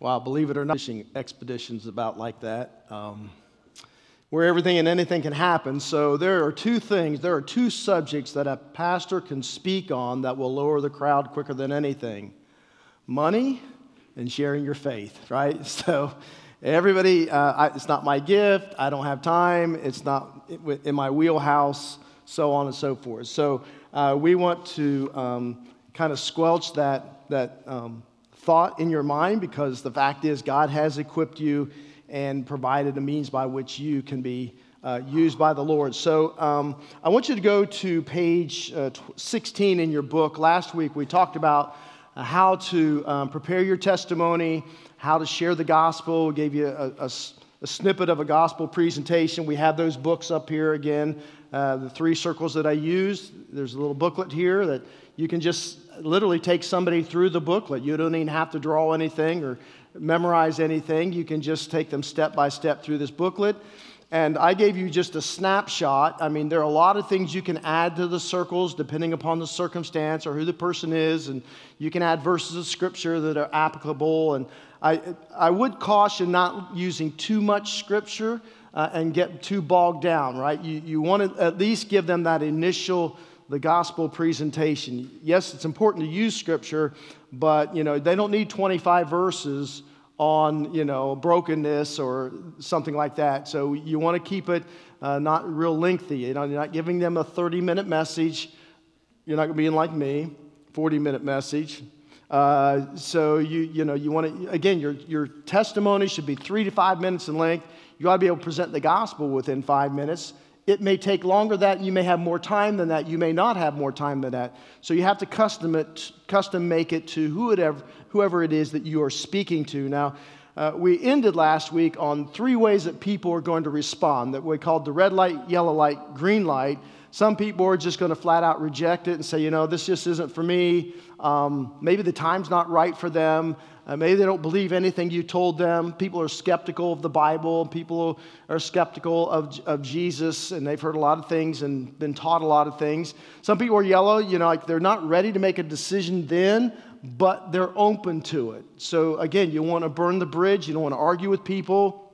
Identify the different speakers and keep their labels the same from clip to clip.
Speaker 1: Wow, believe it or not, fishing expeditions about like that, um, where everything and anything can happen. So there are two things, there are two subjects that a pastor can speak on that will lower the crowd quicker than anything money and sharing your faith, right? So everybody, uh, I, it's not my gift, I don't have time, it's not in my wheelhouse, so on and so forth. So uh, we want to um, kind of squelch that, that um, thought in your mind because the fact is, God has equipped you and provided a means by which you can be uh, used by the Lord. So um, I want you to go to page uh, 16 in your book. Last week we talked about uh, how to um, prepare your testimony, how to share the gospel, we gave you a, a, a, snippet of a gospel presentation. We have those books up here again, uh, the three circles that I used. There's a little booklet here that you can just literally take somebody through the booklet. You don't even have to draw anything or memorize anything. You can just take them step by step through this booklet. And I gave you just a snapshot. I mean, there are a lot of things you can add to the circles depending upon the circumstance or who the person is. And you can add verses of scripture that are applicable. And I, I would caution not using too much scripture uh, and get too bogged down, right? You, you want to at least give them that initial the gospel presentation. Yes, it's important to use scripture, but you know, they don't need 25 verses on, you know, brokenness or something like that. So you want to keep it uh, not real lengthy. You know, you're not giving them a 30 minute message. You're not going to be in like me, 40 minute message. Uh, so you, you know, you want to, again, your, your testimony should be three to five minutes in length. You ought to be able to present the gospel within five minutes. It may take longer than that you may have more time than that. You may not have more time than that. So you have to custom it, custom make it to whoever, whoever it is that you are speaking to. Now, uh, we ended last week on three ways that people are going to respond that we called the red light, yellow light, green light. Some people are just going to flat out reject it and say, you know, this just isn't for me. Um, maybe the time's not right for them. Uh, maybe they don't believe anything you told them. People are skeptical of the Bible. People are skeptical of, of Jesus, and they've heard a lot of things and been taught a lot of things. Some people are yellow, you know, like they're not ready to make a decision then, but they're open to it. So, again, you want to burn the bridge. You don't want to argue with people.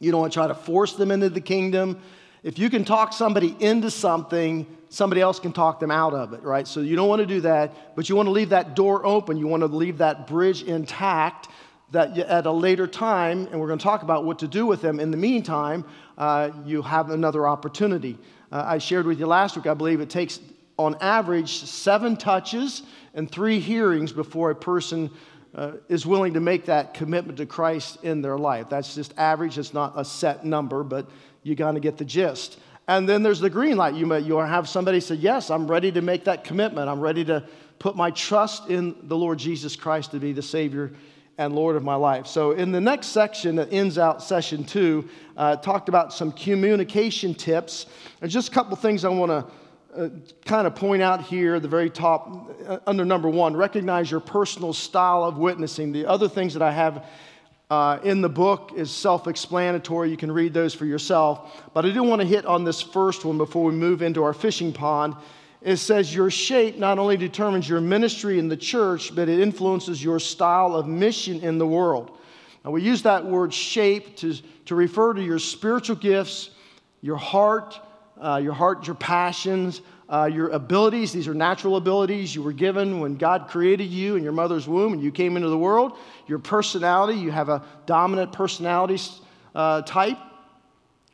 Speaker 1: You don't want to try to force them into the kingdom. If you can talk somebody into something, somebody else can talk them out of it, right? So you don't want to do that, but you want to leave that door open. You want to leave that bridge intact that at a later time, and we're going to talk about what to do with them. In the meantime, uh, you have another opportunity. Uh, I shared with you last week, I believe it takes on average seven touches and three hearings before a person uh, is willing to make that commitment to Christ in their life. That's just average, it's not a set number, but you got to get the gist. And then there's the green light. You may you have somebody say, Yes, I'm ready to make that commitment. I'm ready to put my trust in the Lord Jesus Christ to be the Savior and Lord of my life. So, in the next section that ends out session two, uh, talked about some communication tips. And just a couple things I want to uh, kind of point out here the very top uh, under number one recognize your personal style of witnessing. The other things that I have uh, in the book is self explanatory. You can read those for yourself. But I do want to hit on this first one before we move into our fishing pond. It says your shape not only determines your ministry in the church, but it influences your style of mission in the world. Now, we use that word shape to, to refer to your spiritual gifts, your heart, uh, your heart, your passions, uh, your abilities. These are natural abilities you were given when God created you in your mother's womb and you came into the world. Your personality, you have a dominant personality uh, type,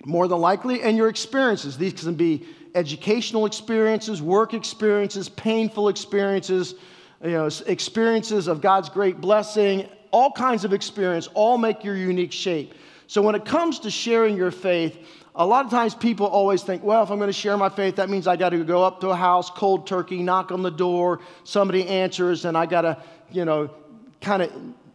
Speaker 1: more than likely, and your experiences. These can be educational experiences, work experiences, painful experiences, you know, experiences of God's great blessing, all kinds of experience, all make your unique shape. So when it comes to sharing your faith, a lot of times people always think, well, if I'm going to share my faith, that means I got to go up to a house, cold turkey, knock on the door, somebody answers, and I got to, you know, kind of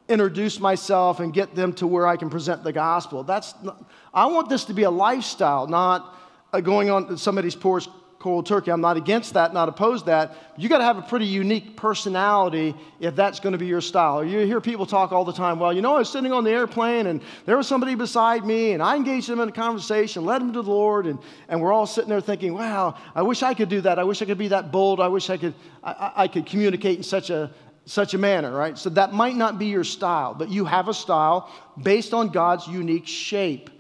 Speaker 1: introduce myself and get them to where I can present the gospel. That's not, I want this to be a lifestyle, not uh, going on to somebody's porch cold turkey. I'm not against that, not opposed that. You got to have a pretty unique personality if that's going to be your style. You hear people talk all the time. Well, you know, I was sitting on the airplane and there was somebody beside me and I engaged them in a conversation, led them to the Lord, and, and we're all sitting there thinking, wow, I wish I could do that. I wish I could be that bold. I wish I could, I, I could communicate in such a such a manner, right? So that might not be your style, but you have a style based on God's unique shape,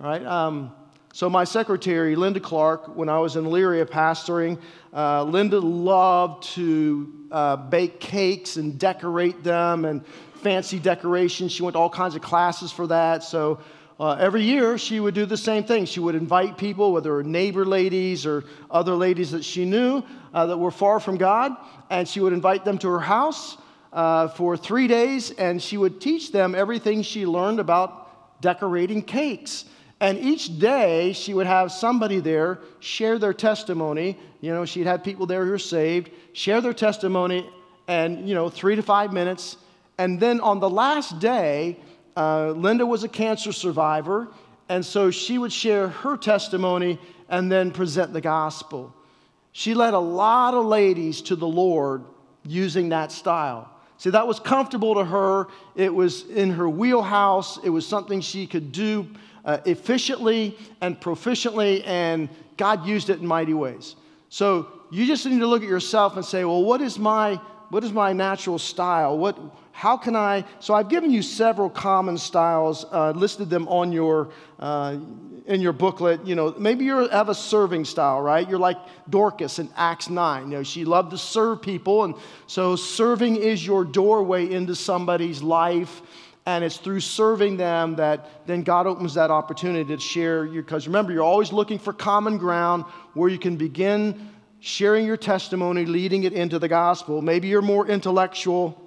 Speaker 1: right? Um, so my secretary, Linda Clark, when I was in Elyria pastoring, uh, Linda loved to uh, bake cakes and decorate them and fancy decorations. She went to all kinds of classes for that. So uh, every year she would do the same thing. She would invite people, whether neighbor ladies or other ladies that she knew uh, that were far from God, and she would invite them to her house uh, for three days, and she would teach them everything she learned about decorating cakes. And each day she would have somebody there share their testimony. You know, she'd have people there who are saved, share their testimony, and, you know, three to five minutes. And then on the last day, uh, Linda was a cancer survivor, and so she would share her testimony and then present the gospel. She led a lot of ladies to the Lord using that style. See, that was comfortable to her. It was in her wheelhouse. It was something she could do uh, efficiently and proficiently, and God used it in mighty ways. So you just need to look at yourself and say, well, what is my, what is my natural style? What, how can I? So I've given you several common styles, uh, listed them on your uh, in your booklet. You know, maybe you have a serving style, right? You're like Dorcas in Acts nine. You know, she loved to serve people, and so serving is your doorway into somebody's life. And it's through serving them that then God opens that opportunity to share. Because remember, you're always looking for common ground where you can begin sharing your testimony, leading it into the gospel. Maybe you're more intellectual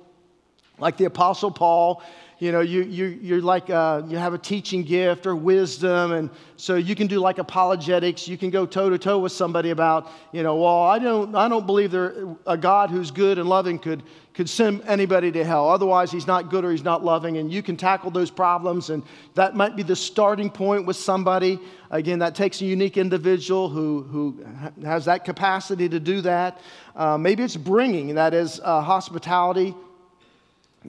Speaker 1: like the Apostle Paul, you know, you, you, you're like, uh, you have a teaching gift or wisdom, and so you can do like apologetics. You can go toe to toe with somebody about, you know, well, I don't, I don't believe there a God who's good and loving could, could send anybody to hell. Otherwise, he's not good or he's not loving, and you can tackle those problems, and that might be the starting point with somebody. Again, that takes a unique individual who, who has that capacity to do that. Uh, maybe it's bringing, that is uh, hospitality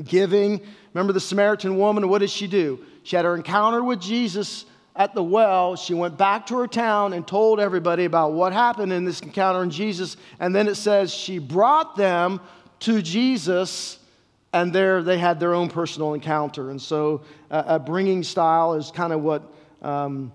Speaker 1: giving. Remember the Samaritan woman? What did she do? She had her encounter with Jesus at the well. She went back to her town and told everybody about what happened in this encounter in Jesus. And then it says she brought them to Jesus, and there they had their own personal encounter. And so uh, a bringing style is kind of what. Um,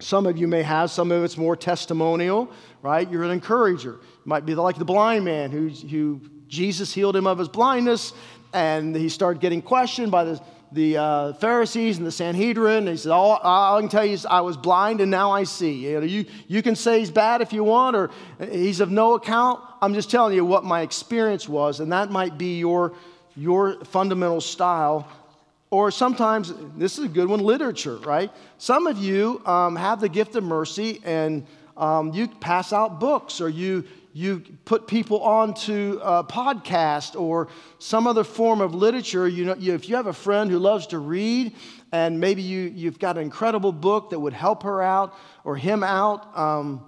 Speaker 1: some of you may have, some of it's more testimonial, right? You're an encourager. You might be like the blind man who, who Jesus healed him of his blindness, and he started getting questioned by the, the uh, Pharisees and the Sanhedrin. And he said, all, all, I can tell you is I was blind and now I see. You, know, you, you can say he's bad if you want, or he's of no account. I'm just telling you what my experience was, and that might be your, your fundamental style. Or sometimes, this is a good one, literature, right? Some of you um, have the gift of mercy and um, you pass out books or you, you put people onto a podcast or some other form of literature. You know, if you have a friend who loves to read and maybe you, you've got an incredible book that would help her out or him out, um,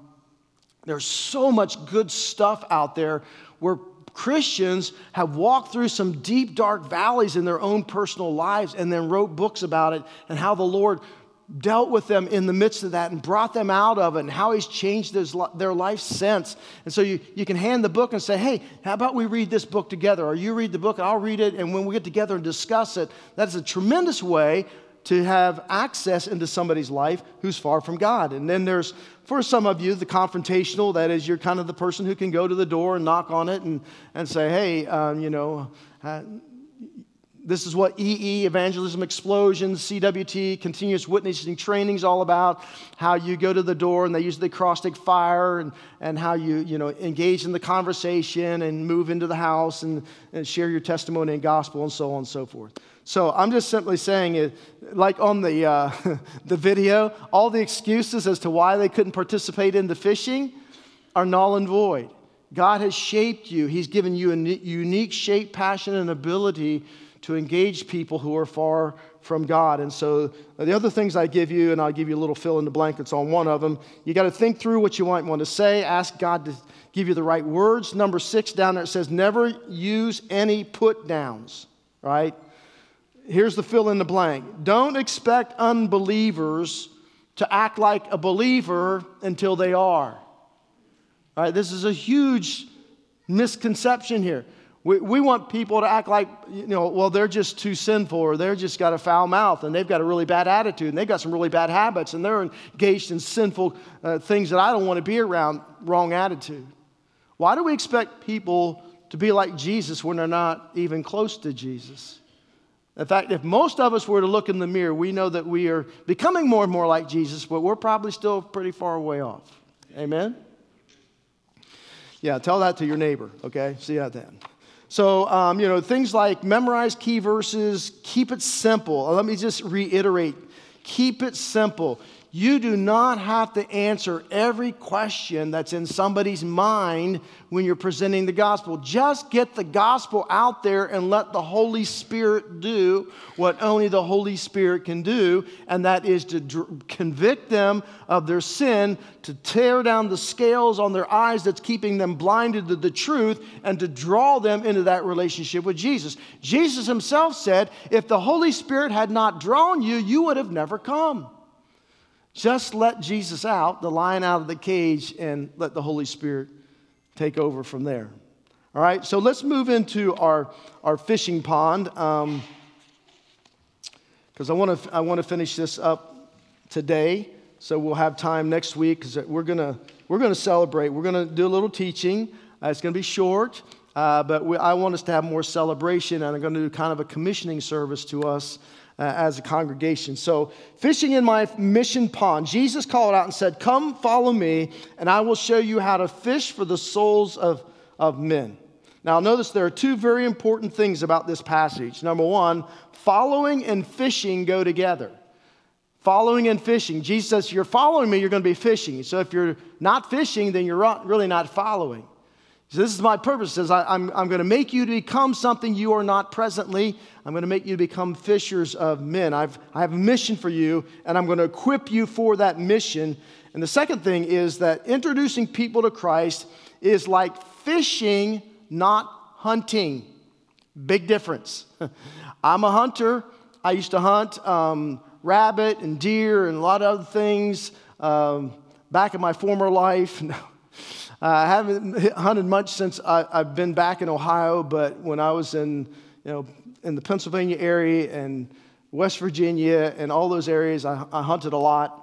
Speaker 1: there's so much good stuff out there where Christians have walked through some deep, dark valleys in their own personal lives and then wrote books about it and how the Lord dealt with them in the midst of that and brought them out of it and how he's changed their life since. And so you, you can hand the book and say, hey, how about we read this book together? Or you read the book I'll read it. And when we get together and discuss it, that's a tremendous way to have access into somebody's life who's far from God. And then there's, for some of you, the confrontational, that is, you're kind of the person who can go to the door and knock on it and, and say, hey, um, you know, uh, this is what EE, Evangelism Explosion, CWT, Continuous Witnessing Training is all about. How you go to the door and they use the acrostic fire and, and how you, you know, engage in the conversation and move into the house and, and share your testimony and gospel and so on and so forth. So I'm just simply saying it, like on the, uh, the video, all the excuses as to why they couldn't participate in the fishing are null and void. God has shaped you. He's given you a unique shape, passion, and ability to engage people who are far from God. And so the other things I give you, and I'll give you a little fill in the blankets on one of them, you got to think through what you might want to say, ask God to give you the right words. Number six down there it says, never use any put downs, right? Here's the fill in the blank. Don't expect unbelievers to act like a believer until they are. All right, this is a huge misconception here We, we want people to act like, you know, well, they're just too sinful or they're just got a foul mouth and they've got a really bad attitude and they've got some really bad habits and they're engaged in sinful uh, things that I don't want to be around, wrong attitude. Why do we expect people to be like Jesus when they're not even close to Jesus? In fact, if most of us were to look in the mirror, we know that we are becoming more and more like Jesus, but we're probably still pretty far away off. Amen? Yeah, tell that to your neighbor, okay? See you at that then. So, um, you know, things like memorize key verses, keep it simple. Let me just reiterate keep it simple. You do not have to answer every question that's in somebody's mind when you're presenting the gospel. Just get the gospel out there and let the Holy Spirit do what only the Holy Spirit can do, and that is to dr- convict them of their sin, to tear down the scales on their eyes that's keeping them blinded to the truth, and to draw them into that relationship with Jesus. Jesus himself said, If the Holy Spirit had not drawn you, you would have never come. Just let Jesus out, the lion out of the cage, and let the Holy Spirit take over from there. All right, so let's move into our, our fishing pond because um, I want to I want to finish this up today. So we'll have time next week because we're gonna we're gonna celebrate. We're gonna do a little teaching. Uh, it's gonna be short, uh, but we, I want us to have more celebration, and I'm gonna do kind of a commissioning service to us uh, as a congregation. So, fishing in my mission pond, Jesus called out and said, Come follow me, and I will show you how to fish for the souls of, of men. Now, notice there are two very important things about this passage. Number one, following and fishing go together. Following and fishing. Jesus says, You're following me, you're going to be fishing. So, if you're not fishing, then you're really not following. So this is my purpose. Says I, am I'm, I'm going to make you to become something you are not presently. I'm going to make you become fishers of men. I've, I have a mission for you, and I'm going to equip you for that mission. And the second thing is that introducing people to Christ is like fishing, not hunting. Big difference. I'm a hunter. I used to hunt um, rabbit and deer and a lot of other things um, back in my former life. Uh, I haven't hunted much since I, have been back in Ohio, but when I was in, you know, in the Pennsylvania area and West Virginia and all those areas, I, I hunted a lot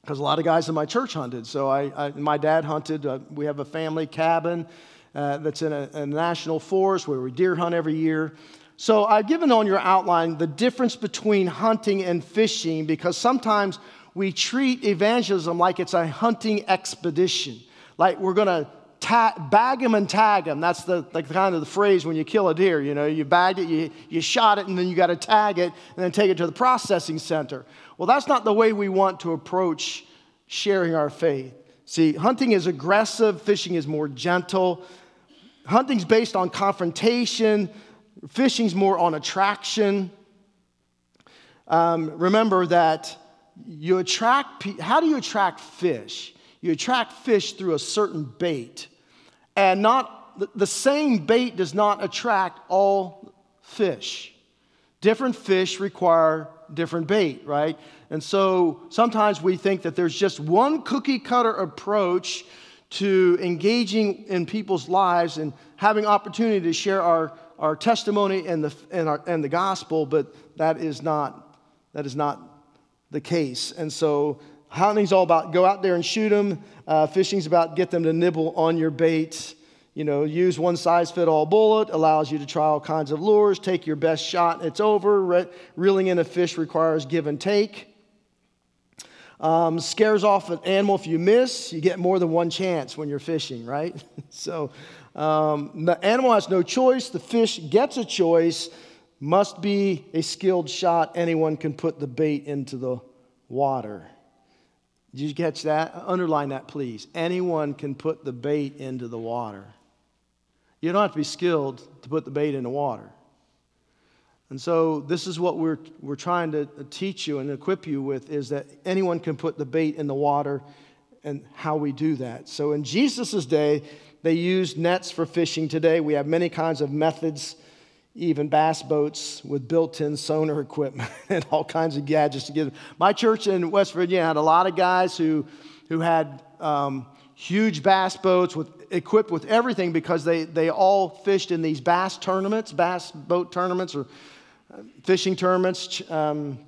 Speaker 1: because a lot of guys in my church hunted. So I, I my dad hunted. Uh, we have a family cabin uh, that's in a, a, national forest where we deer hunt every year. So I've given on your outline the difference between hunting and fishing because sometimes we treat evangelism like it's a hunting expedition like we're going to ta- bag him and tag him. That's the, the, kind of the phrase when you kill a deer. You know, you bagged it, you, you shot it, and then you got to tag it and then take it to the processing center. Well, that's not the way we want to approach sharing our faith. See, hunting is aggressive, fishing is more gentle. Hunting's based on confrontation, fishing's more on attraction. Um, remember that you attract, how do you attract fish? You attract fish through a certain bait. And not the same bait does not attract all fish. Different fish require different bait, right? And so sometimes we think that there's just one cookie cutter approach to engaging in people's lives and having opportunity to share our, our testimony and the, and, our, and the gospel, but that is not, that is not the case. And so Hunting's all about go out there and shoot them. Uh, fishing's about get them to nibble on your bait. You know, use one size fit all bullet, allows you to try all kinds of lures, take your best shot, it's over. Re- reeling in a fish requires give and take. Um, scares off an animal if you miss. You get more than one chance when you're fishing, right? so um, the animal has no choice. The fish gets a choice. Must be a skilled shot. Anyone can put the bait into the water. Did you catch that? Underline that, please. Anyone can put the bait into the water. You don't have to be skilled to put the bait in the water. And so, this is what we're, we're trying to teach you and equip you with is that anyone can put the bait in the water and how we do that. So, in Jesus' day, they used nets for fishing. Today, we have many kinds of methods even bass boats with built-in sonar equipment and all kinds of gadgets to get them. My church in West Virginia had a lot of guys who, who had um, huge bass boats with, equipped with everything because they, they all fished in these bass tournaments, bass boat tournaments or uh, fishing tournaments. Um,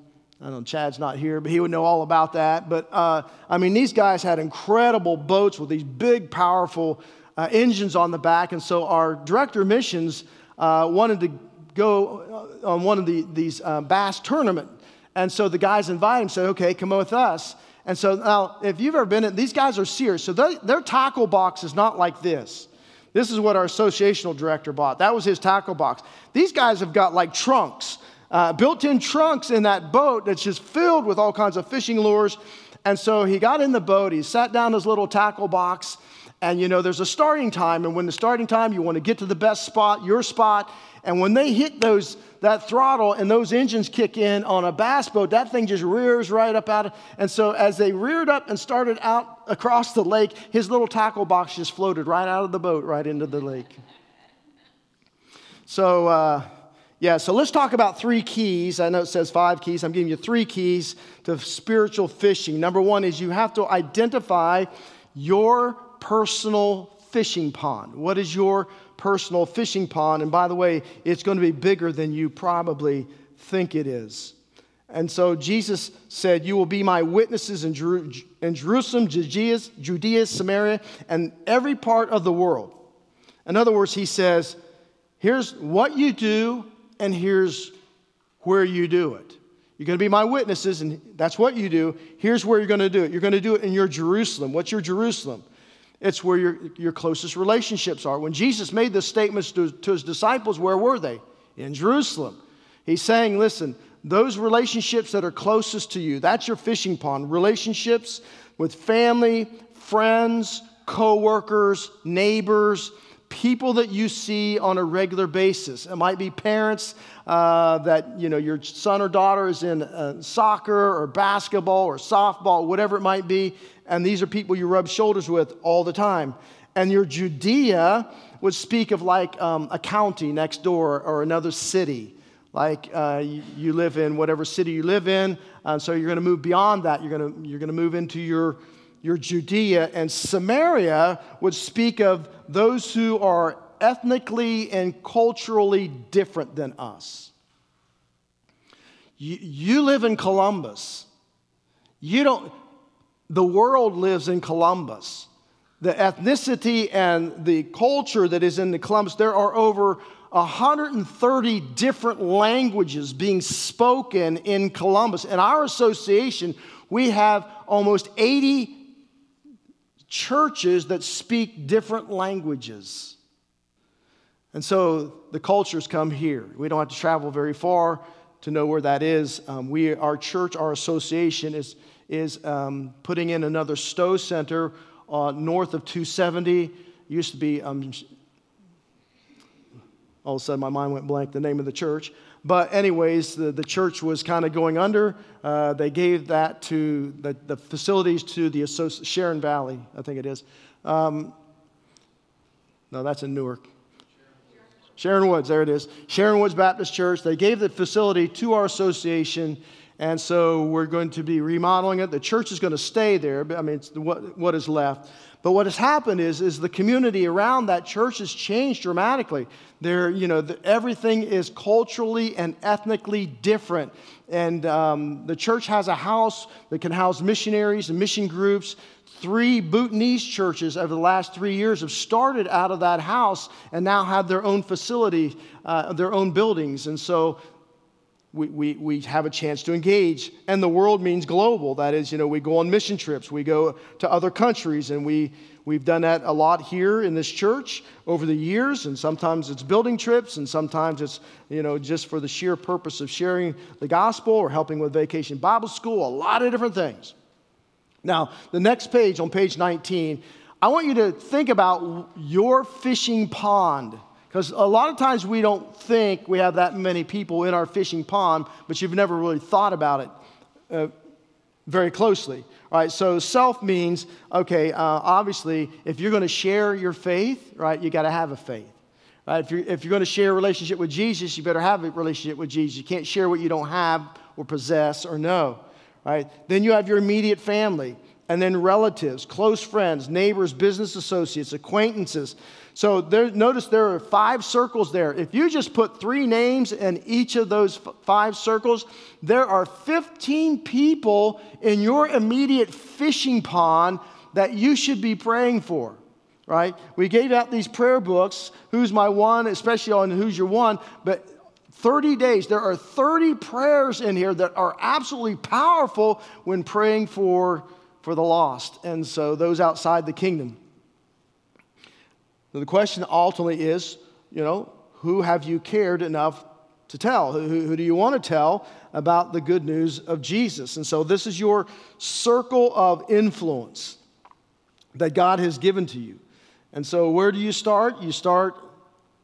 Speaker 1: I don't know, Chad's not here, but he would know all about that. But uh, I mean, these guys had incredible boats with these big, powerful uh, engines on the back. And so our director of missions uh, wanted to go uh, on one of the, these uh, bass tournament. And so the guys invited him, said, okay, come with us. And so now, if you've ever been in, these guys are serious. So they, their tackle box is not like this. This is what our associational director bought. That was his tackle box. These guys have got like trunks, uh, built in trunks in that boat that's just filled with all kinds of fishing lures. And so he got in the boat, he sat down his little tackle box, and you know, there's a starting time. And when the starting time, you want to get to the best spot, your spot. And when they hit those, that throttle and those engines kick in on a bass boat, that thing just rears right up out. Of, and so as they reared up and started out across the lake, his little tackle box just floated right out of the boat, right into the lake. So, uh, yeah, so let's talk about three keys. I know it says five keys. I'm giving you three keys to spiritual fishing. Number one is you have to identify your personal fishing pond. What is your personal fishing pond. And by the way, it's going to be bigger than you probably think it is. And so Jesus said, You will be my witnesses in, Jeru- in Jerusalem, Judea, Judea, Samaria, and every part of the world. In other words, he says, Here's what you do, and here's where you do it. You're going to be my witnesses, and that's what you do. Here's where you're going to do it. You're going to do it in your Jerusalem. What's your Jerusalem? It's where your, your closest relationships are. When Jesus made the statements to, to his disciples, where were they? In Jerusalem. He's saying, listen, those relationships that are closest to you, that's your fishing pond. Relationships with family, friends, coworkers, neighbors, people that you see on a regular basis. It might be parents uh, that you know your son or daughter is in uh, soccer or basketball or softball, whatever it might be, and these are people you rub shoulders with all the time. And your Judea would speak of like um, a county next door or another city. Like uh, you, you, live in whatever city you live in, so you're going to move beyond that. You're going to you're going to move into your your Judea and Samaria would speak of those who are ethnically and culturally different than us. You, you live in Columbus. You don't, the world lives in Columbus. The ethnicity and the culture that is in the Columbus, there are over 130 different languages being spoken in Columbus. In our association, we have almost 80 churches that speak different languages. And so the cultures come here. We don't have to travel very far to know where that is. Um, we, our church, our association is, is um, putting in another Stowe Center uh, north of 270. Used to be, um, all of a sudden my mind went blank, the name of the church. But, anyways, the, the church was kind of going under. Uh, they gave that to the, the facilities to the Sharon Valley, I think it is. Um, no, that's in Newark. Sharon Woods, there it is. Sharon Woods Baptist Church. They gave the facility to our association, and so we're going to be remodeling it. The church is going to stay there, I mean, it's what, what is left. But what has happened is, is the community around that church has changed dramatically. There, you know, the, everything is culturally and ethnically different. And um, the church has a house that can house missionaries and mission groups. Three Bhutanese churches over the last three years have started out of that house and now have their own facility, uh, their own buildings. And so we, we, we have a chance to engage. And the world means global. That is, you know, we go on mission trips, we go to other countries, and we, we've done that a lot here in this church over the years. And sometimes it's building trips, and sometimes it's, you know, just for the sheer purpose of sharing the gospel or helping with vacation Bible school, a lot of different things. Now, the next page on page 19, I want you to think about your fishing pond. Because a lot of times we don't think we have that many people in our fishing pond, but you've never really thought about it uh, very closely. All right, so self means, okay, uh, obviously, if you're going to share your faith, right, you got to have a faith. Right? If, you're, if you're going to share a relationship with Jesus, you better have a relationship with Jesus. You can't share what you don't have or possess or know. Right? Then you have your immediate family. and then relatives, close friends, neighbors, business associates, acquaintances. So there, notice there are five circles there. If you just put three names in each of those f- five circles, there are 15 people in your immediate fishing pond that you should be praying for right? We gave out these prayer books, Who's My One, especially on Who's Your One, but 30 days, there are 30 prayers in here that are absolutely powerful when praying for, for the lost, and so those outside the kingdom. The question ultimately is, you know, who have you cared enough to tell? Who, who, do you want to tell about the good news of Jesus? And so this is your circle of influence that God has given to you. And so where do you start? You start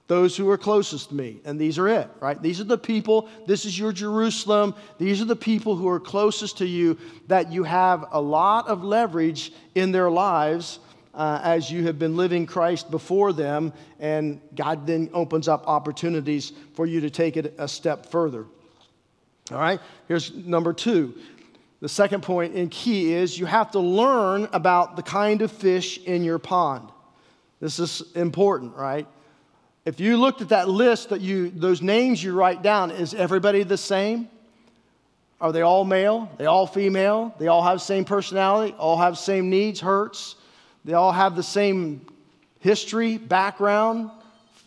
Speaker 1: those who are closest to me. And these are it, right? These are the people, this is your Jerusalem. These are the people who are closest to you that you have a lot of leverage in their lives uh, as you have been living Christ before them. And God then opens up opportunities for you to take it a step further. All right, here's number two. The second point and key is you have to learn about the kind of fish in your pond. This is important, right? If you looked at that list that you, those names you write down, is everybody the same? Are they all male? They all female? They all have same personality? All have same needs, hurts? They all have the same history, background?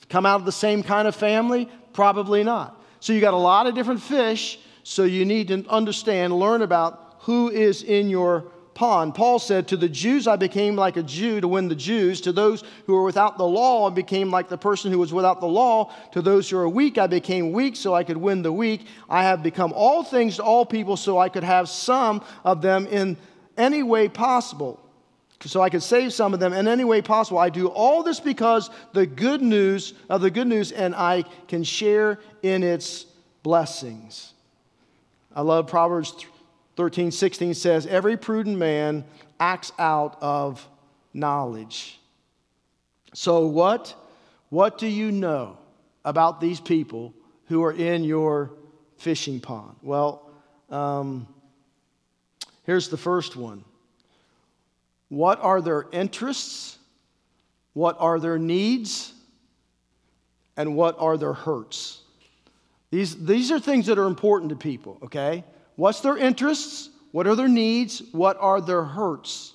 Speaker 1: Come out of the same kind of family? Probably not. So you got a lot of different fish, so you need to understand, learn about who is in your pond. Paul said, To the Jews I became like a Jew to win the Jews. To those who are without the law, I became like the person who was without the law. To those who are weak, I became weak so I could win the weak. I have become all things to all people so I could have some of them in any way possible. So I could save some of them in any way possible. I do all this because the good news of the good news, and I can share in its blessings. I love Proverbs 13, 16 says, Every prudent man acts out of knowledge. So, what, what do you know about these people who are in your fishing pond? Well, um, here's the first one What are their interests? What are their needs? And what are their hurts? These, these are things that are important to people, okay? What's their interests? What are their needs? What are their hurts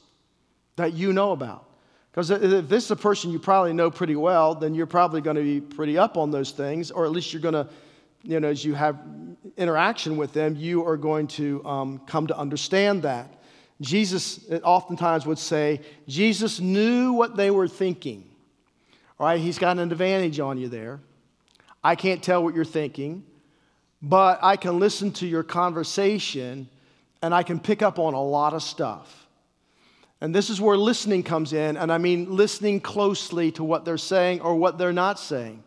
Speaker 1: that you know about? Because if this is a person you probably know pretty well, then you're probably going to be pretty up on those things, or at least you're going to, you know, as you have interaction with them, you are going to um, come to understand that. Jesus oftentimes would say, Jesus knew what they were thinking. All right, he's got an advantage on you there. I can't tell what you're thinking but I can listen to your conversation and I can pick up on a lot of stuff. And this is where listening comes in, and I mean listening closely to what they're saying or what they're not saying.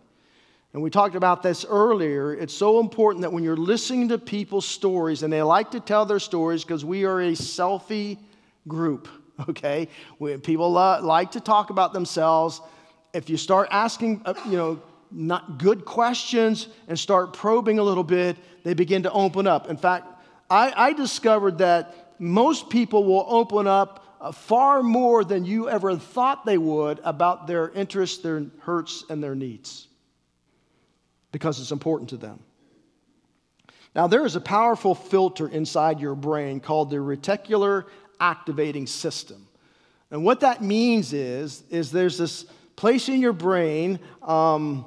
Speaker 1: And we talked about this earlier. It's so important that when you're listening to people's stories, and they like to tell their stories because we are a selfie group, okay? People like to talk about themselves. If you start asking, uh, you know, not good questions and start probing a little bit, they begin to open up. In fact, I, I discovered that most people will open up uh, far more than you ever thought they would about their interests, their hurts, and their needs because it's important to them. Now, there is a powerful filter inside your brain called the reticular activating system. And what that means is, is there's this place in your brain um,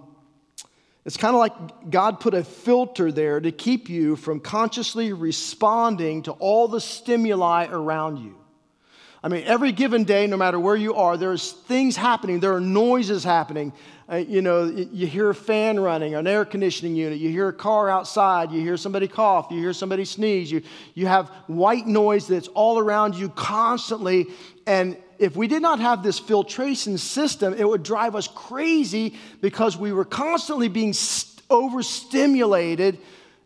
Speaker 1: it's kind of like God put a filter there to keep you from consciously responding to all the stimuli around you. I mean, every given day, no matter where you are, there's things happening, there are noises happening. Uh, you know, you hear a fan running, an air conditioning unit, you hear a car outside, you hear somebody cough, you hear somebody sneeze, you, you have white noise that's all around you constantly. And if we did not have this filtration system, it would drive us crazy because we were constantly being overstimulated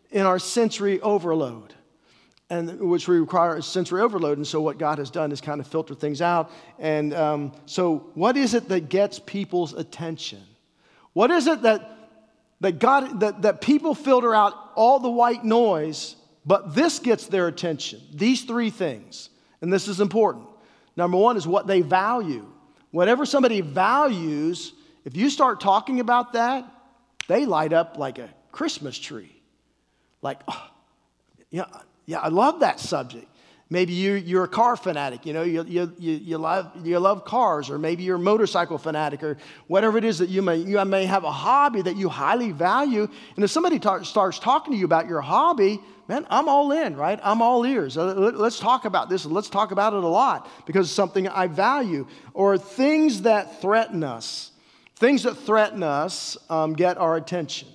Speaker 1: in our sensory overload, and which we require sensory overload. And so, what God has done is kind of filter things out. And um, so, what is it that gets people's attention? What is it that that God that, that people filter out all the white noise, but this gets their attention? These three things, and this is important. Number one is what they value. Whatever somebody values, if you start talking about that, they light up like a Christmas tree. Like, oh, yeah, yeah, I love that subject. Maybe you, you're a car fanatic, you know, you, you, you, love, you love cars, or maybe you're a motorcycle fanatic, or whatever it is that you may, you may have a hobby that you highly value. And if somebody ta- starts talking to you about your hobby, man, I'm all in, right? I'm all ears. Uh, let's talk about this. Let's talk about it a lot because it's something I value. Or things that threaten us. Things that threaten us um, get our attention.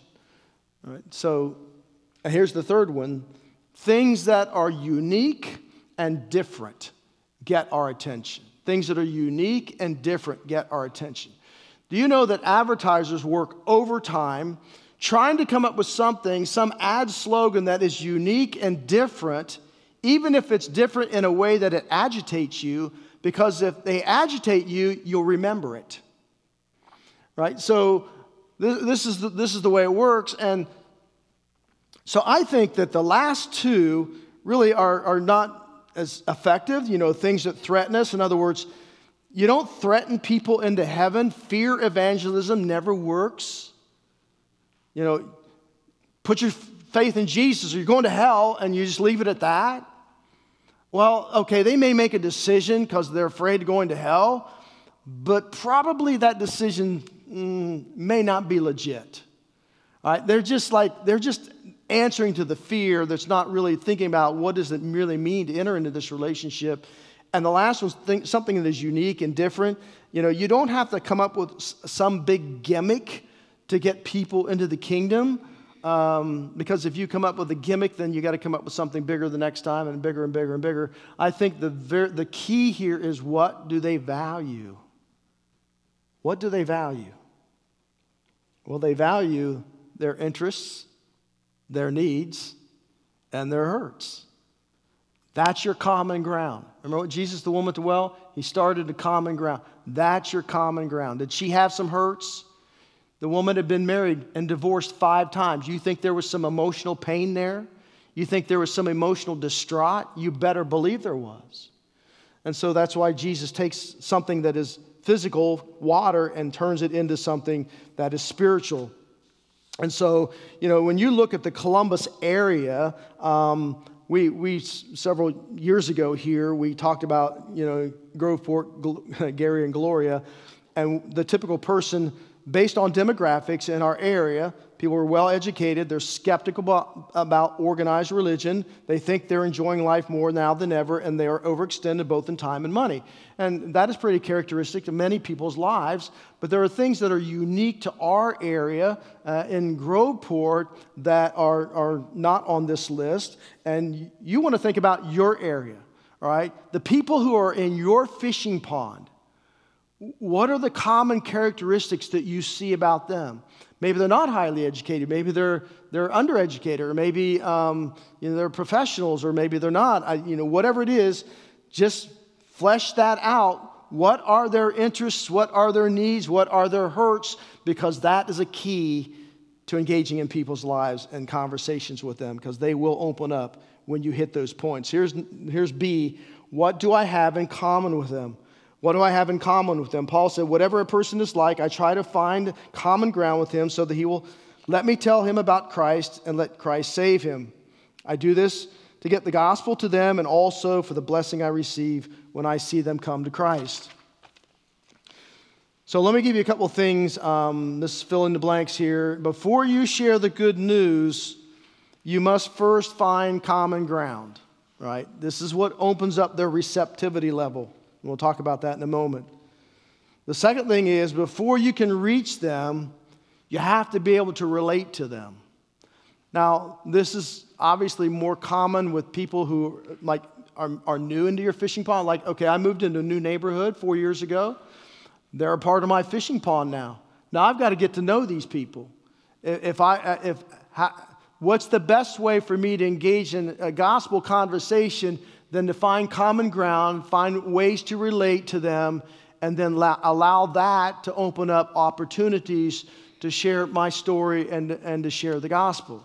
Speaker 1: Right. So here's the third one things that are unique and different get our attention. Things that are unique and different get our attention. Do you know that advertisers work overtime trying to come up with something, some ad slogan that is unique and different, even if it's different in a way that it agitates you, because if they agitate you, you'll remember it. Right? So, this, is, the, this is the way it works. And so, I think that the last two really are, are not as effective, you know, things that threaten us. In other words, you don't threaten people into heaven. Fear evangelism never works. You know, put your faith in Jesus or you're going to hell and you just leave it at that. Well, okay, they may make a decision because they're afraid of going to hell, but probably that decision mm, may not be legit. All right, they're just like, they're just answering to the fear that's not really thinking about what does it really mean to enter into this relationship. And the last was something that is unique and different. You know, you don't have to come up with some big gimmick to get people into the kingdom. Um, because if you come up with a gimmick, then you got to come up with something bigger the next time and bigger and bigger and bigger. I think the, ver- the key here is what do they value? What do they value? Well, they value their interests, their needs, and their hurts. That's your common ground. Remember what Jesus, the woman at the well, he started a common ground. That's your common ground. Did she have some hurts? The woman had been married and divorced five times. You think there was some emotional pain there? You think there was some emotional distraught? You better believe there was. And so that's why Jesus takes something that is physical, water, and turns it into something that is spiritual. And so, you know, when you look at the Columbus area, um, we, we several years ago here, we talked about, you know, Grove Groveport, Gary, and Gloria, and the typical person based on demographics in our area, people are well educated. They're skeptical about, organized religion. They think they're enjoying life more now than ever, and they are overextended both in time and money. And that is pretty characteristic of many people's lives. But there are things that are unique to our area uh, in Groveport that are, are not on this list. And you want to think about your area, all right? The people who are in your fishing pond what are the common characteristics that you see about them? Maybe they're not highly educated. Maybe they're, they're undereducated. Or maybe um, you know, they're professionals. Or maybe they're not. I, you know, whatever it is, just flesh that out. What are their interests? What are their needs? What are their hurts? Because that is a key to engaging in people's lives and conversations with them because they will open up when you hit those points. Here's, here's B. What do I have in common with them? What do I have in common with them? Paul said, Whatever a person is like, I try to find common ground with him so that he will let me tell him about Christ and let Christ save him. I do this to get the gospel to them and also for the blessing I receive when I see them come to Christ. So let me give you a couple of things. Um, this fill in the blanks here. Before you share the good news, you must first find common ground, right? This is what opens up their receptivity level. And we'll talk about that in a moment. The second thing is before you can reach them, you have to be able to relate to them. Now, this is obviously more common with people who like are, are new into your fishing pond. Like, okay, I moved into a new neighborhood four years ago. They're a part of my fishing pond now. Now I've got to get to know these people. If I, uh, if, what's the best way for me to engage in a gospel conversation than to find common ground, find ways to relate to them, and then allow that to open up opportunities to share my story and, and to share the gospel.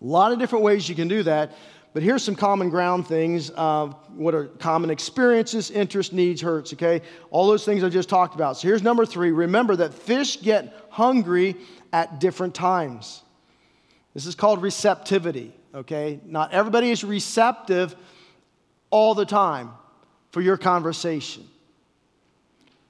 Speaker 1: A lot of different ways you can do that. But here's some common ground things. Uh, what are common experiences, interests, needs, hurts, okay? All those things I just talked about. So here's number three. Remember that fish get hungry at different times. This is called receptivity, okay? Not everybody is receptive all the time for your conversation,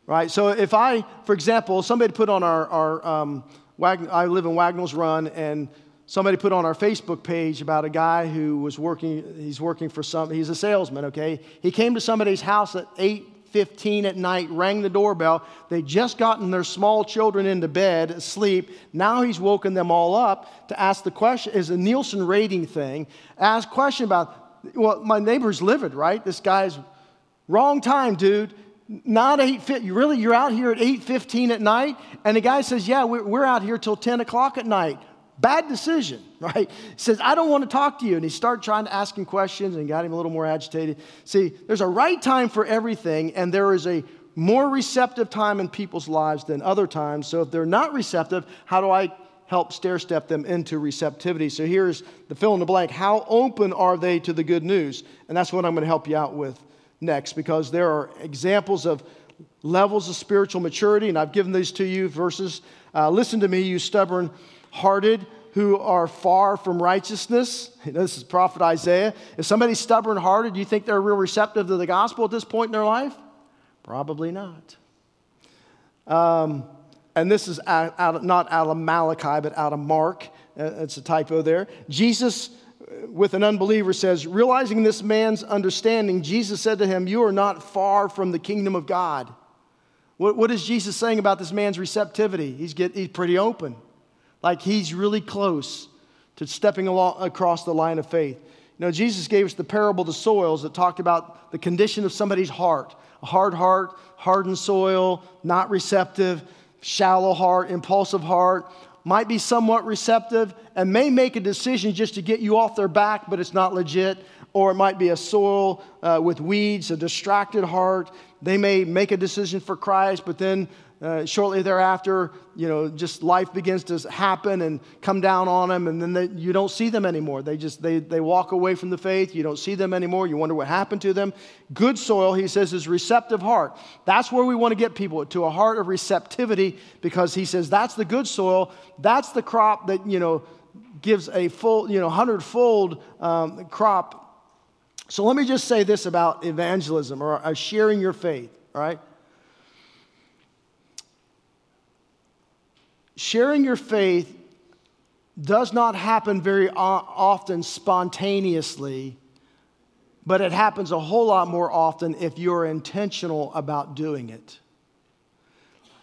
Speaker 1: right? So if I, for example, somebody put on our, our um, I live in Wagnalls Run, and somebody put on our Facebook page about a guy who was working, he's working for some, he's a salesman, okay? He came to somebody's house at 8.15 at night, rang the doorbell. They just gotten their small children into bed, asleep. Now he's woken them all up to ask the question, is a Nielsen rating thing, ask question about, well, my neighbor's livid, right? This guy's wrong time, dude not 8 you really you're out here at 8.15 at night and the guy says yeah we're, we're out here till 10 o'clock at night Bad decision, right? He says, I don't want to talk to you. And he started trying to ask him questions and got him a little more agitated. See, there's a right time for everything, and there is a more receptive time in people's lives than other times. So if they're not receptive, how do I help stair step them into receptivity? So here's the fill in the blank. How open are they to the good news? And that's what I'm going to help you out with next because there are examples of levels of spiritual maturity, and I've given these to you verses. Uh, Listen to me, you stubborn hearted who are far from righteousness. This is prophet Isaiah. If somebody's stubborn hearted, do you think they're real receptive to the gospel at this point in their life? Probably not. Um, and this is out, out, not out of Malachi, but out of Mark. Uh, it's a typo there. Jesus, uh, with an unbeliever, says, Realizing this man's understanding, Jesus said to him, You are not far from the kingdom of God. What, what is Jesus saying about this man's receptivity? He's, get, he's pretty open like he's really close to stepping along, across the line of faith. You know, Jesus gave us the parable of the soils that talked about the condition of somebody's heart a hard heart, hardened soil, not receptive, shallow heart, impulsive heart, might be somewhat receptive and may make a decision just to get you off their back, but it's not legit. Or it might be a soil uh, with weeds, a distracted heart. They may make a decision for Christ, but then uh, shortly thereafter, you know, just life begins to happen and come down on them, and then they, you don't see them anymore. They just they they walk away from the faith. You don't see them anymore. You wonder what happened to them. Good soil, he says, is receptive heart. That's where we want to get people to a heart of receptivity, because he says that's the good soil. That's the crop that you know gives a full, you know, hundredfold um, crop. So let me just say this about evangelism or uh, sharing your faith. Right sharing your faith does not happen very often spontaneously, but it happens a whole lot more often if you're intentional about doing it.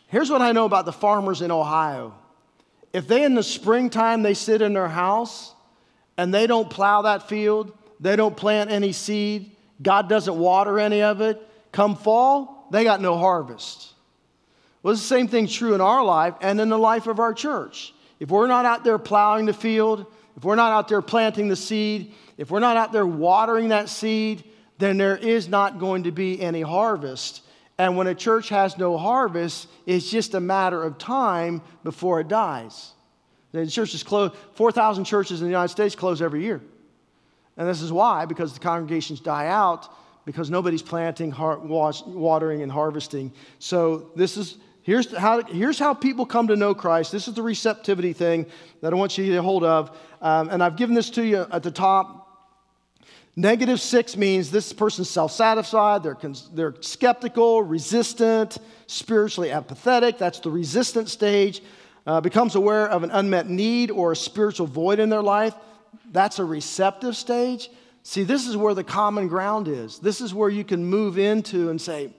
Speaker 1: Here's what I know about the farmers in Ohio. If they in the springtime they sit in their house and they don't plow that field, they don't plant any seed, God doesn't water any of it, come fall, they got no harvest. Well, the same thing true in our life and in the life of our church. If we're not out there plowing the field, if we're not out there planting the seed, if we're not out there watering that seed, then there is not going to be any harvest. And when a church has no harvest, it's just a matter of time before it dies. The churches close, 4,000 churches in the United States close every year. And this is why, because the congregations die out, because nobody's planting, watering, and harvesting. So this is Here's how, here's how people come to know Christ. This is the receptivity thing that I want you to get hold of. Um, and I've given this to you at the top. Negative six means this person's self satisfied, they're, they're skeptical, resistant, spiritually apathetic. That's the resistant stage. Uh, becomes aware of an unmet need or a spiritual void in their life. That's a receptive stage. See, this is where the common ground is. This is where you can move into and say,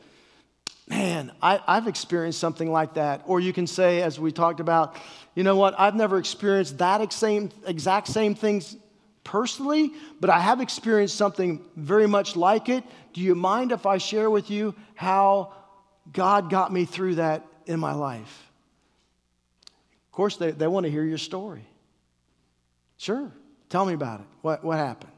Speaker 1: man, I, have experienced something like that. Or you can say, as we talked about, you know what, I've never experienced that same, exact same things personally, but I have experienced something very much like it. Do you mind if I share with you how God got me through that in my life? Of course, they, they want to hear your story. Sure, tell me about it. What, what happened?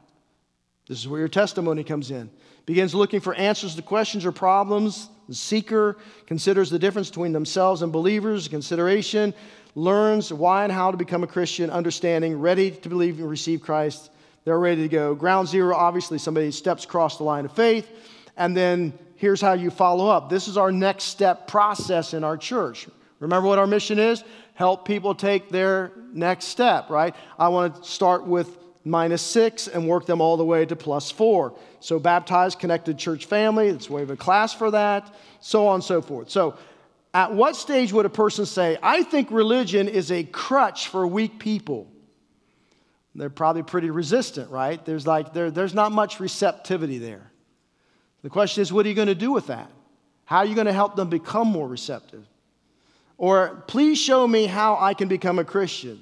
Speaker 1: This is where your testimony comes in. Begins looking for answers to questions or problems The seeker considers the difference between themselves and believers, consideration, learns why and how to become a Christian, understanding, ready to believe and receive Christ. They're ready to go. Ground zero, obviously, somebody steps across the line of faith. And then here's how you follow up. This is our next step process in our church. Remember what our mission is? Help people take their next step, right? I want to start with minus six and work them all the way to plus four. So, baptized, connected church family, it's we have a class for that, so on and so forth. So, at what stage would a person say, I think religion is a crutch for weak people? They're probably pretty resistant, right? There's like there, there's not much receptivity there. The question is, what are you going to do with that? How are you going to help them become more receptive? Or please show me how I can become a Christian.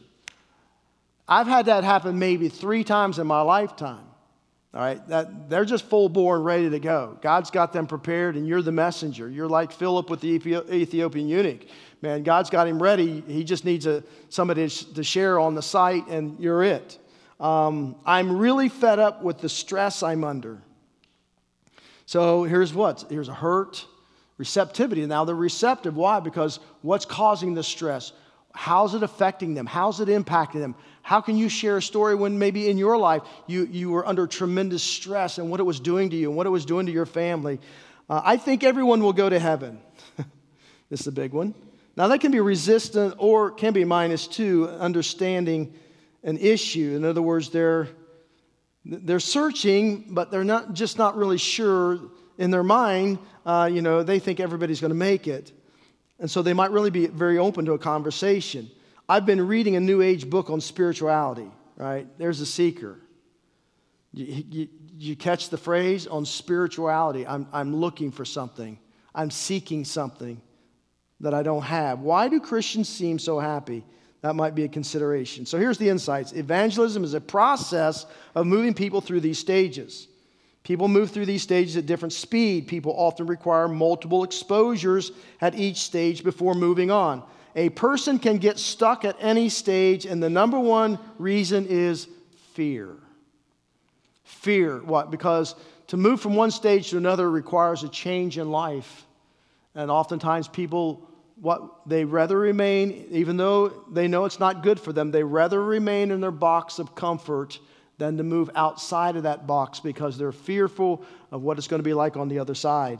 Speaker 1: I've had that happen maybe three times in my lifetime. All right, that, they're just full bore ready to go. God's got them prepared, and you're the messenger. You're like Philip with the Ethiopian eunuch. Man, God's got him ready. He just needs a, somebody to share on the site, and you're it. Um, I'm really fed up with the stress I'm under. So here's what here's a hurt, receptivity. Now they're receptive. Why? Because what's causing the stress? How's it affecting them? How's it impacting them? How can you share a story when maybe in your life you, you were under tremendous stress and what it was doing to you and what it was doing to your family? Uh, I think everyone will go to heaven. this is a big one. Now, that can be resistant or can be minus two, understanding an issue. In other words, they're, they're searching, but they're not just not really sure in their mind. Uh, you know, they think everybody's going to make it. And so they might really be very open to a conversation. I've been reading a New Age book on spirituality, right? There's a seeker. You, you, you catch the phrase on spirituality. I'm, I'm looking for something, I'm seeking something that I don't have. Why do Christians seem so happy? That might be a consideration. So here's the insights evangelism is a process of moving people through these stages. People move through these stages at different speed. People often require multiple exposures at each stage before moving on. A person can get stuck at any stage, and the number one reason is fear. Fear. What? Because to move from one stage to another requires a change in life. And oftentimes people what they rather remain, even though they know it's not good for them, they rather remain in their box of comfort than to move outside of that box because they're fearful of what it's going to be like on the other side.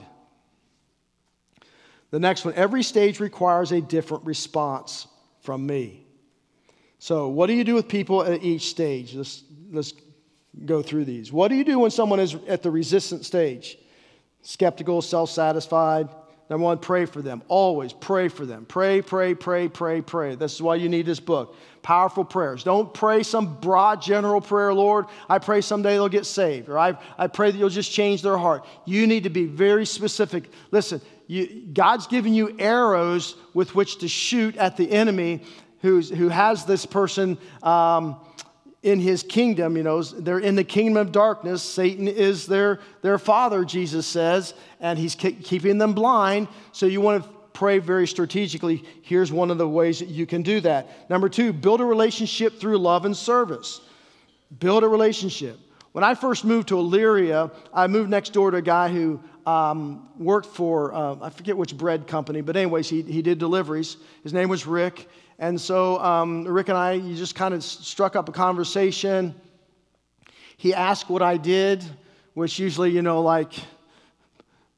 Speaker 1: The next one every stage requires a different response from me. So, what do you do with people at each stage? Let's, let's go through these. What do you do when someone is at the resistant stage? Skeptical, self satisfied, Number one, pray for them. Always pray for them. Pray, pray, pray, pray, pray. This is why you need this book. Powerful prayers. Don't pray some broad general prayer, Lord. I pray someday they'll get saved, or I, I pray that you'll just change their heart. You need to be very specific. Listen, you, God's given you arrows with which to shoot at the enemy who's, who has this person. Um, in his kingdom, you know, they're in the kingdom of darkness. Satan is their, their father, Jesus says, and he's keeping them blind. So you want to pray very strategically. Here's one of the ways that you can do that. Number two, build a relationship through love and service. Build a relationship. When I first moved to Elyria, I moved next door to a guy who um, worked for, uh, I forget which bread company, but anyways, he, he did deliveries. His name was Rick. And so um, Rick and I, you just kind of struck up a conversation. He asked what I did, which usually, you know, like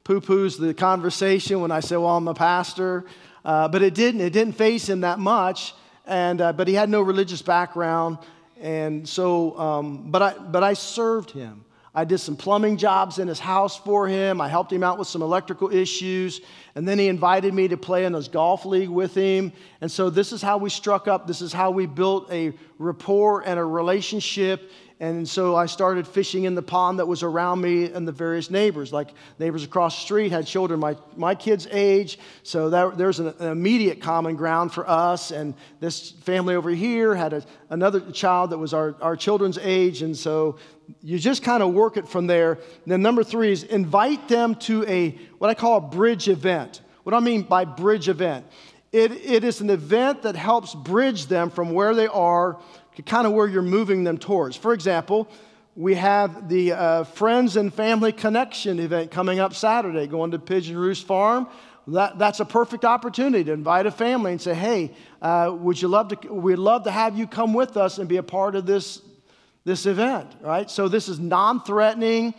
Speaker 1: poo poos the conversation when I say, well, I'm a pastor. Uh, but it didn't. It didn't faze him that much. And, uh, but he had no religious background. And so, um, but, I, but I served him. I did some plumbing jobs in his house for him. I helped him out with some electrical issues. And then he invited me to play in his golf league with him. And so this is how we struck up. This is how we built a rapport and a relationship and so I started fishing in the pond that was around me and the various neighbors. Like neighbors across the street had children my, my kids' age. So that, there's an, an, immediate common ground for us. And this family over here had a, another child that was our, our children's age. And so you just kind of work it from there. And then number three is invite them to a, what I call a bridge event. What I mean by bridge event, it, it is an event that helps bridge them from where they are kind of where you're moving them towards. For example, we have the uh, Friends and Family Connection event coming up Saturday, going to Pigeon Roost Farm. That, that's a perfect opportunity to invite a family and say, hey, uh, would you love to, we'd love to have you come with us and be a part of this, this event, right? So this is non-threatening.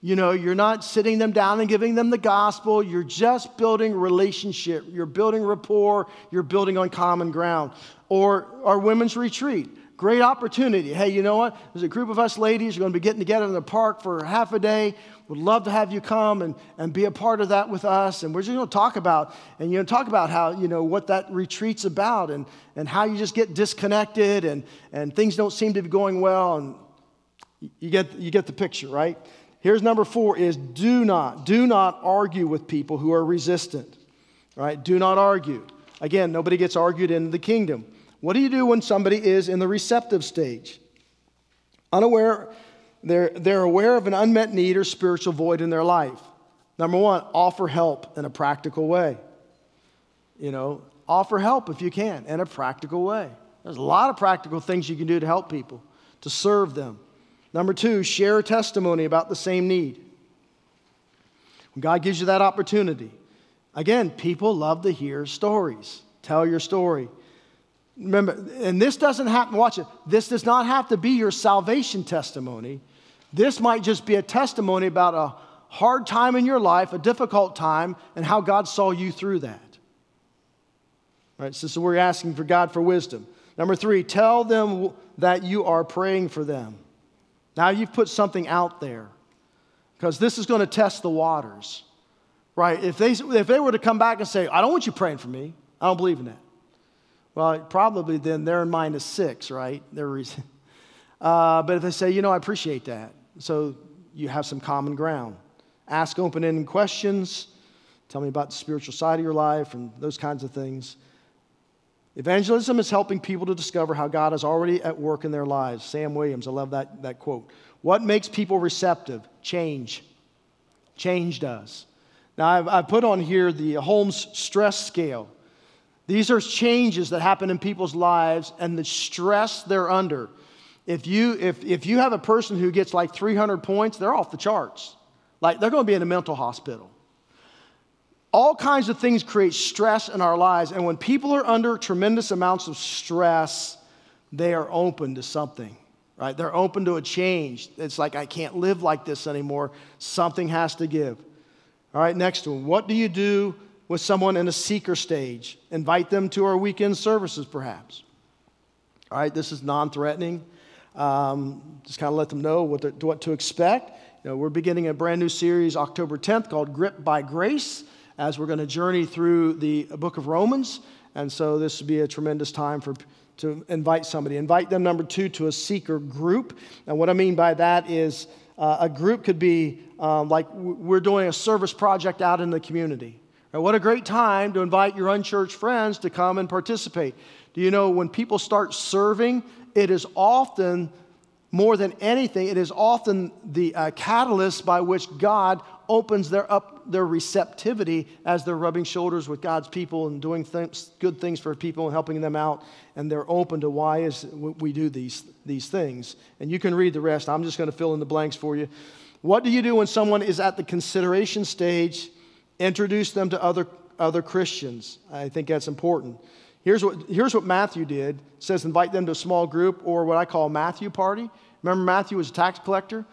Speaker 1: You know, you're not sitting them down and giving them the gospel. You're just building relationship. You're building rapport. You're building on common ground. Or our women's retreat. Great opportunity. Hey, you know what? There's a group of us ladies. We're going to be getting together in the park for half a day. Would love to have you come and, and be a part of that with us. And we're just going to talk about, and you know, talk about how, you know, what that retreat's about and, and how you just get disconnected and, and things don't seem to be going well. And you get, you get the picture, right? Here's number four is do not, do not argue with people who are resistant. Right? Do not argue. Again, nobody gets argued in the kingdom. What do you do when somebody is in the receptive stage? Unaware, they're, they're aware of an unmet need or spiritual void in their life. Number one, offer help in a practical way. You know, offer help if you can in a practical way. There's a lot of practical things you can do to help people, to serve them. Number two, share a testimony about the same need. When God gives you that opportunity, again, people love to hear stories. Tell your story. Remember, and this doesn't happen, watch it, this does not have to be your salvation testimony. This might just be a testimony about a hard time in your life, a difficult time, and how God saw you through that. Right, so, so we're asking for God for wisdom. Number three, tell them that you are praying for them. Now you've put something out there because this is going to test the waters, right? If they, if they were to come back and say, I don't want you praying for me, I don't believe in that. Well, probably then they're in minus six, right? reason. Uh, but if they say, you know, I appreciate that, so you have some common ground. Ask open ended questions. Tell me about the spiritual side of your life and those kinds of things. Evangelism is helping people to discover how God is already at work in their lives. Sam Williams, I love that, that quote. What makes people receptive? Change. Change does. Now, I've, I've put on here the Holmes stress scale. These are changes that happen in people's lives and the stress they're under. If you, if, if you have a person who gets like 300 points, they're off the charts. Like they're going to be in a mental hospital. All kinds of things create stress in our lives. And when people are under tremendous amounts of stress, they are open to something, right? They're open to a change. It's like, I can't live like this anymore. Something has to give. All right, next one. What do you do with someone in a seeker stage? Invite them to our weekend services, perhaps. All right, this is non threatening. Um, just kind of let them know what to, what to expect. You know, we're beginning a brand new series October 10th called Grip by Grace as we're going to journey through the book of Romans. And so this would be a tremendous time for to invite somebody. Invite them, number two, to a seeker group. And what I mean by that is uh, a group could be um, like we're doing a service project out in the community. And what a great time to invite your unchurched friends to come and participate. Do you know when people start serving, it is often more than anything, it is often the uh, catalyst by which God opens their, up their receptivity as they're rubbing shoulders with God's people and doing things, good things for people and helping them out. And they're open to why is we do these, these things. And you can read the rest. I'm just going to fill in the blanks for you. What do you do when someone is at the consideration stage? Introduce them to other, other Christians. I think that's important. Here's what, here's what Matthew did. It says invite them to a small group or what I call Matthew party. Remember Matthew was a tax collector?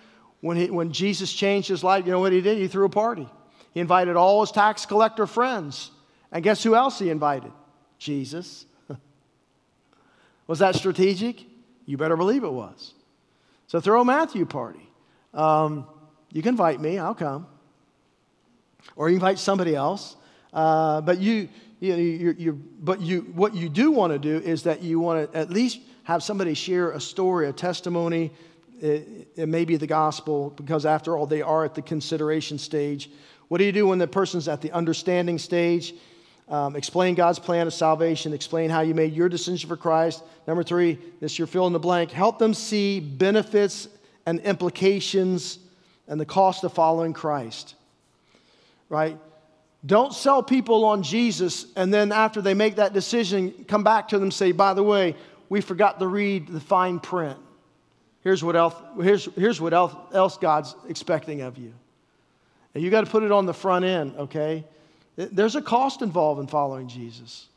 Speaker 1: When, he, when Jesus changed his life, you know what he did? He threw a party. He invited all his tax collector friends. And guess who else he invited? Jesus. was that strategic? You better believe it was. So throw a Matthew party. Um, you can invite me, I'll come. Or invite somebody else. Uh, but you, you, you, you, but you, what you do want to do is that you want to at least have somebody share a story, a testimony, it, it may be the gospel, because after all, they are at the consideration stage. What do you do when the person's at the understanding stage? Um, explain God's plan of salvation, explain how you made your decision for Christ. Number three, this you're fill in the blank. Help them see benefits and implications and the cost of following Christ. Right? Don't sell people on Jesus and then after they make that decision, come back to them and say, by the way, we forgot to read the fine print. here's what else, here's, here's what else, else God's expecting of you. And you got to put it on the front end, okay? There's a cost involved in following Jesus.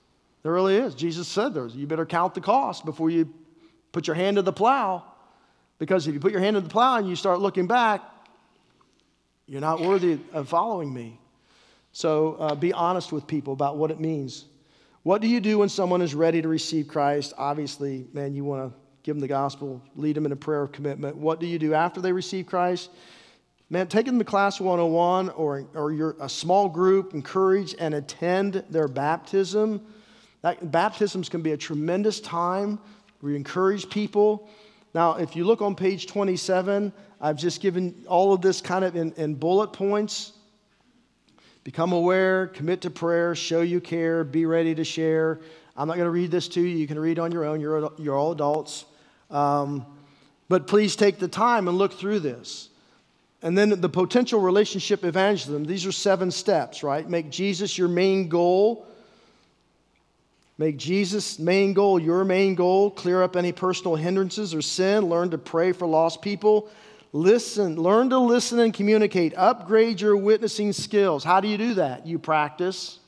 Speaker 1: There really is. Jesus said there's. You better count the cost before you put your hand to the plow. Because if you put your hand to the plow and you start looking back, you're not worthy of following me. So uh, be honest with people about what it means. What do you do when someone is ready to receive Christ? Obviously, man, you want to give them the gospel, lead them in a prayer of commitment. What do you do after they receive Christ? Man, take them to Class 101 or, or you're a small group, encourage and attend their baptism. That, baptisms can be a tremendous time. We encourage people. Now, if you look on page 27, I've just given all of this kind of in, in bullet points. Become aware, commit to prayer, show you care, be ready to share. I'm not going to read this to you. You can read on your own. You're, you're all adults. Um, but please take the time and look through this. And then the potential relationship evangelism. These are seven steps, right? Make Jesus your main goal. Make Jesus' main goal your main goal. Clear up any personal hindrances or sin. Learn to pray for lost people. Listen, learn to listen and communicate. Upgrade your witnessing skills. How do you do that? You practice.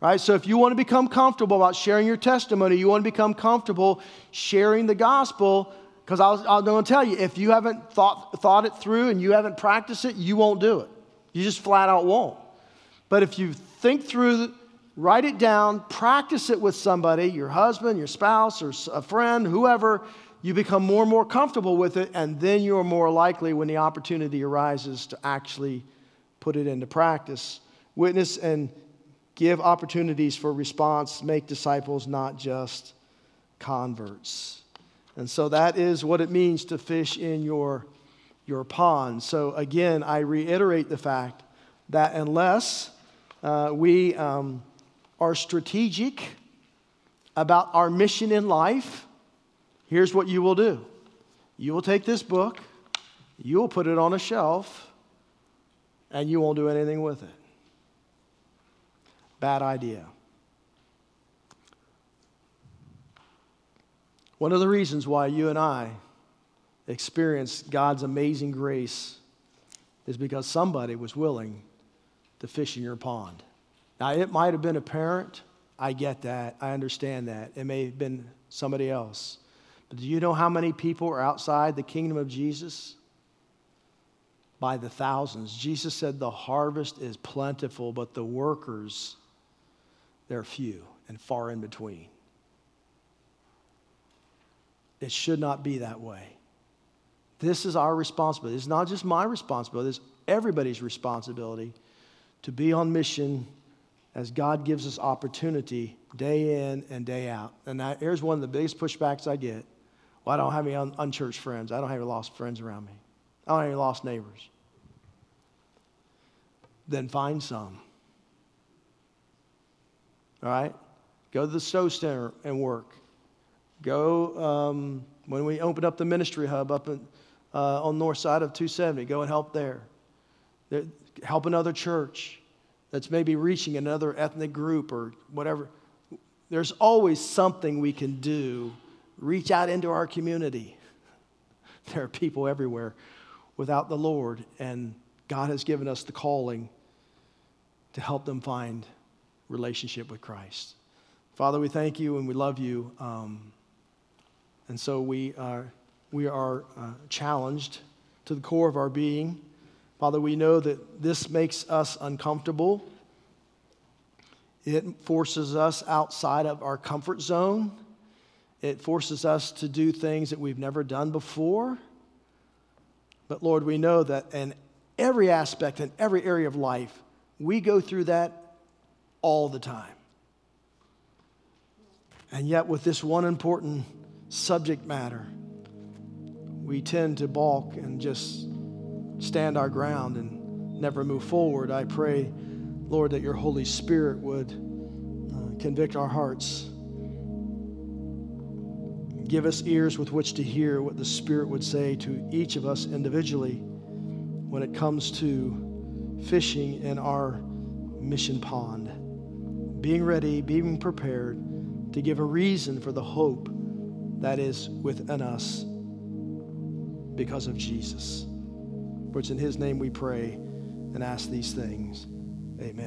Speaker 1: Right? So if you want to become comfortable about sharing your testimony, you want to become comfortable sharing the gospel, because I'm going to tell you, if you haven't thought, thought it through and you haven't practiced it, you won't do it. You just flat out won't. But if you think through, write it down, practice it with somebody, your husband, your spouse, or a friend, whoever, you become more and more comfortable with it, and then you're more likely when the opportunity arises to actually put it into practice. Witness and give opportunities for response, make disciples, not just converts. And so that is what it means to fish in your, your pond. So again, I reiterate the fact that unless uh, we um, are strategic about our mission in life, here's what you will do you will take this book, you will put it on a shelf, and you won't do anything with it. Bad idea. One of the reasons why you and I experience God's amazing grace is because somebody was willing to fish in your pond. Now, it might have been a parent. I get that. I understand that. It may have been somebody else. But do you know how many people are outside the kingdom of Jesus? By the thousands. Jesus said the harvest is plentiful, but the workers, they're few and far in between. It should not be that way. This is our responsibility. It's not just my responsibility, it's everybody's responsibility to be on mission as God gives us opportunity day in and day out. And that, here's one of the biggest pushbacks I get. Well, I don't have any un- unchurched friends. I don't have any lost friends around me. I don't have any lost neighbors. Then find some. All right? Go to the Stowe Center and work. Go, um, when we open up the ministry hub up in, uh, on north side of 270, go and help there. there. Help another church that's maybe reaching another ethnic group or whatever. There's always something we can do reach out into our community. There are people everywhere without the Lord, and God has given us the calling to help them find relationship with Christ. Father, we thank you and we love you. Um, and so we are, we are uh, challenged to the core of our being. Father, we know that this makes us uncomfortable. It forces us outside of our comfort zone. It forces us to do things that we've never done before. But Lord, we know that in every aspect, in every area of life, we go through that all the time. And yet, with this one important subject matter, we tend to balk and just stand our ground and never move forward. I pray, Lord, that your Holy Spirit would uh, convict our hearts Give us ears with which to hear what the Spirit would say to each of us individually when it comes to fishing in our mission pond. Being ready, being prepared to give a reason for the hope that is within us because of Jesus. For it's in his name we pray and ask these things. Amen.